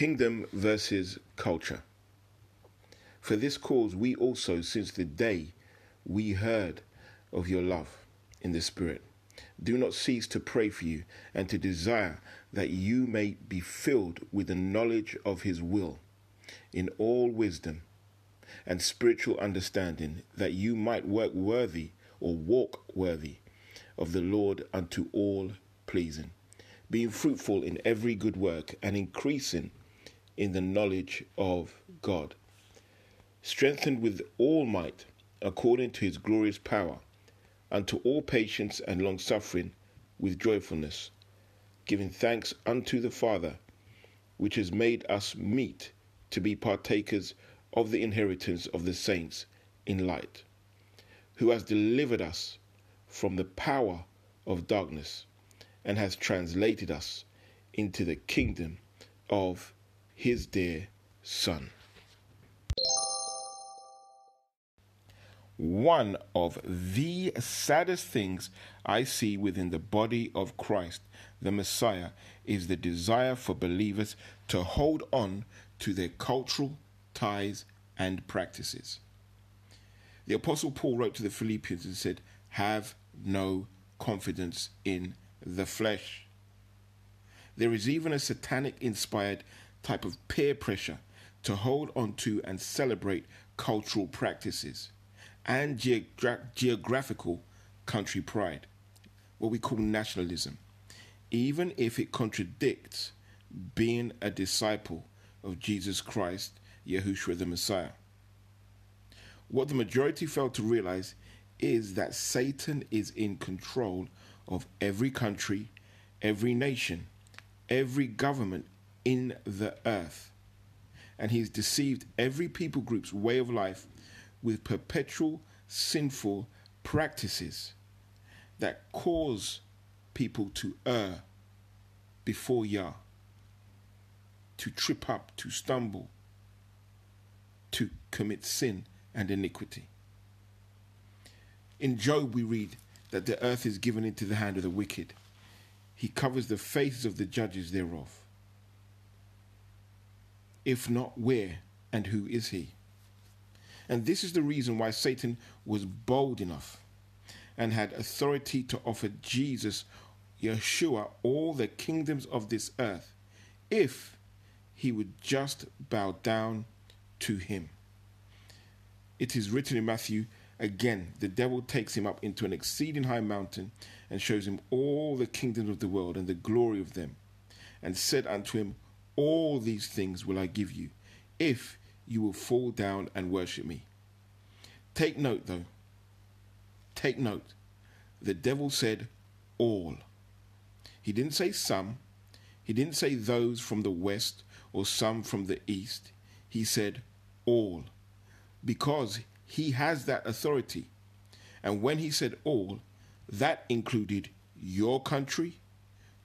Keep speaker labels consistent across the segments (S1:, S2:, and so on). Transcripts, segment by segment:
S1: Kingdom versus culture. For this cause, we also, since the day we heard of your love in the Spirit, do not cease to pray for you and to desire that you may be filled with the knowledge of His will in all wisdom and spiritual understanding, that you might work worthy or walk worthy of the Lord unto all pleasing, being fruitful in every good work and increasing in the knowledge of God, strengthened with all might according to his glorious power, unto all patience and long suffering with joyfulness, giving thanks unto the Father, which has made us meet to be partakers of the inheritance of the saints in light, who has delivered us from the power of darkness and has translated us into the kingdom of his dear Son. One of the saddest things I see within the body of Christ, the Messiah, is the desire for believers to hold on to their cultural ties and practices. The Apostle Paul wrote to the Philippians and said, Have no confidence in the flesh. There is even a satanic inspired type of peer pressure to hold on to and celebrate cultural practices and geogra- geographical country pride, what we call nationalism, even if it contradicts being a disciple of Jesus Christ, Yahushua the Messiah. What the majority fail to realize is that Satan is in control of every country, every nation, every government in the earth. And he's deceived every people group's way of life with perpetual sinful practices that cause people to err before Yah, to trip up, to stumble, to commit sin and iniquity. In Job, we read that the earth is given into the hand of the wicked. He covers the faces of the judges thereof. If not, where and who is he? And this is the reason why Satan was bold enough and had authority to offer Jesus, Yeshua, all the kingdoms of this earth if he would just bow down to him. It is written in Matthew again, the devil takes him up into an exceeding high mountain and shows him all the kingdoms of the world and the glory of them, and said unto him, all these things will I give you, if you will fall down and worship me. Take note, though. Take note. The devil said, all. He didn't say some. He didn't say those from the west or some from the east. He said, all. Because he has that authority. And when he said all, that included your country,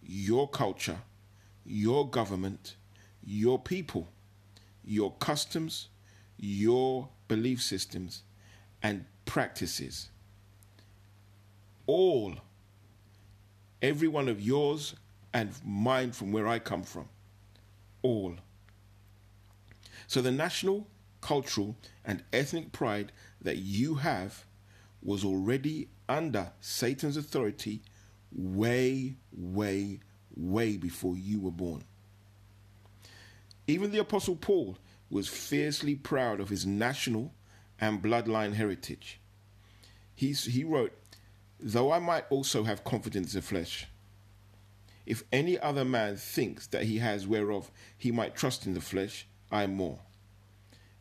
S1: your culture, your government, your people, your customs, your belief systems, and practices. All, every one of yours and mine from where I come from. All. So the national, cultural, and ethnic pride that you have was already under Satan's authority way, way, way before you were born. Even the Apostle Paul was fiercely proud of his national and bloodline heritage. He's, he wrote, Though I might also have confidence in the flesh, if any other man thinks that he has whereof he might trust in the flesh, I more.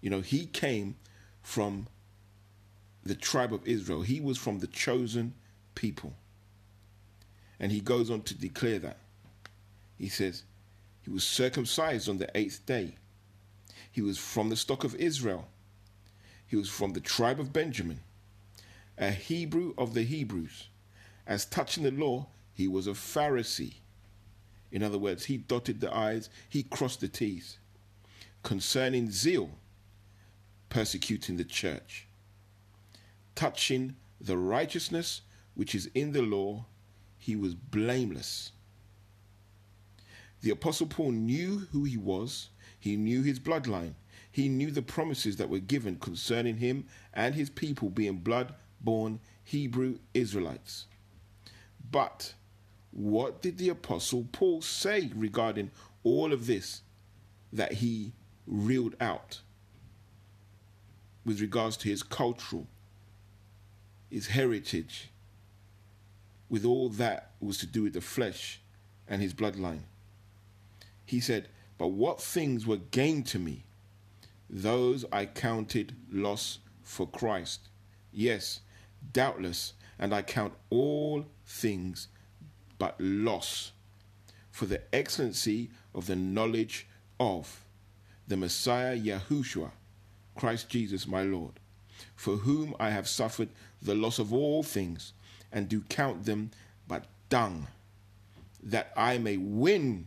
S1: You know, he came from the tribe of Israel, he was from the chosen people. And he goes on to declare that. He says, he was circumcised on the eighth day. He was from the stock of Israel. He was from the tribe of Benjamin, a Hebrew of the Hebrews. As touching the law, he was a Pharisee. In other words, he dotted the I's, he crossed the T's. Concerning zeal, persecuting the church. Touching the righteousness which is in the law, he was blameless. The Apostle Paul knew who he was, He knew his bloodline. He knew the promises that were given concerning him and his people being blood born Hebrew Israelites. But what did the Apostle Paul say regarding all of this that he reeled out with regards to his cultural, his heritage, with all that was to do with the flesh and his bloodline? He said, But what things were gained to me, those I counted loss for Christ. Yes, doubtless, and I count all things but loss for the excellency of the knowledge of the Messiah Yahushua, Christ Jesus my Lord, for whom I have suffered the loss of all things, and do count them but dung, that I may win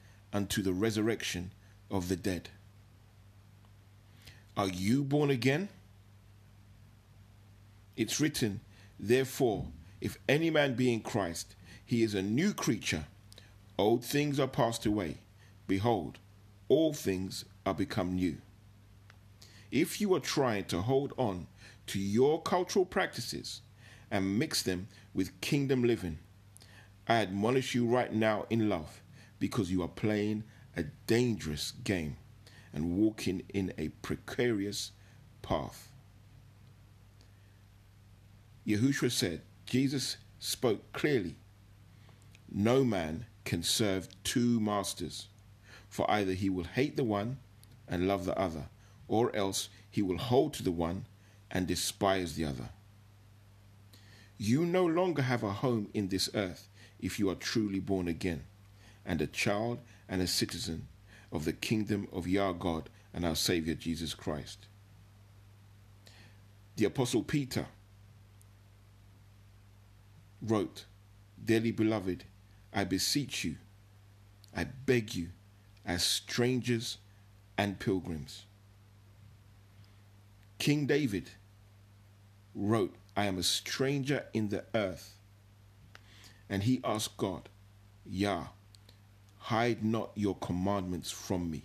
S1: unto the resurrection of the dead. Are you born again? It's written, Therefore, if any man be in Christ, he is a new creature. Old things are passed away. Behold, all things are become new. If you are trying to hold on to your cultural practices and mix them with kingdom living, I admonish you right now in love because you are playing a dangerous game and walking in a precarious path. Yahushua said, Jesus spoke clearly no man can serve two masters, for either he will hate the one and love the other, or else he will hold to the one and despise the other. You no longer have a home in this earth if you are truly born again, and a child and a citizen of the kingdom of Yah God and our Savior Jesus Christ. The Apostle Peter wrote, Dearly beloved, I beseech you, I beg you, as strangers and pilgrims. King David wrote, I am a stranger in the earth. And he asked God, Yah, hide not your commandments from me.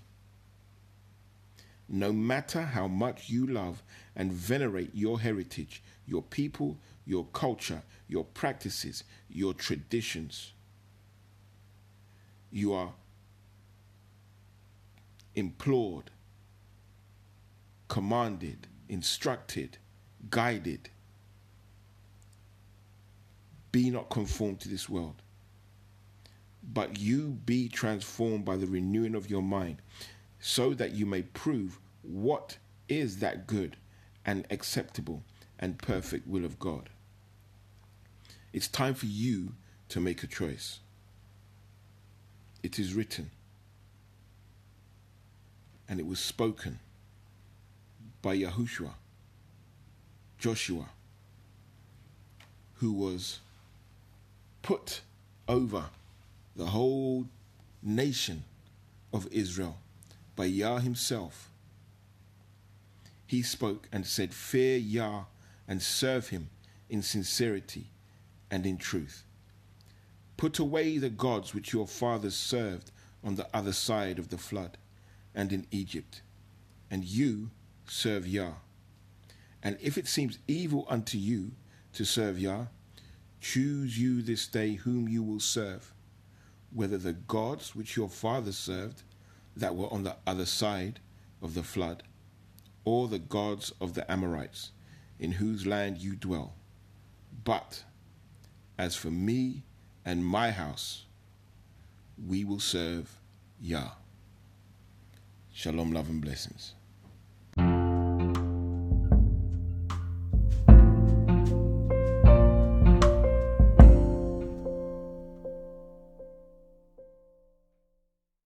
S1: No matter how much you love and venerate your heritage, your people, your culture, your practices, your traditions, you are implored, commanded, instructed, guided. Be not conformed to this world, but you be transformed by the renewing of your mind, so that you may prove what is that good and acceptable and perfect will of God. It's time for you to make a choice. It is written, and it was spoken by Yahushua, Joshua, who was put over the whole nation of Israel by Yah himself. He spoke and said, Fear Yah and serve him in sincerity and in truth. Put away the gods which your fathers served on the other side of the flood and in Egypt, and you serve Yah. And if it seems evil unto you to serve Yah, choose you this day whom you will serve, whether the gods which your fathers served that were on the other side of the flood, or the gods of the Amorites, in whose land you dwell. But as for me and my house, we will serve Yah. Shalom, love, and blessings.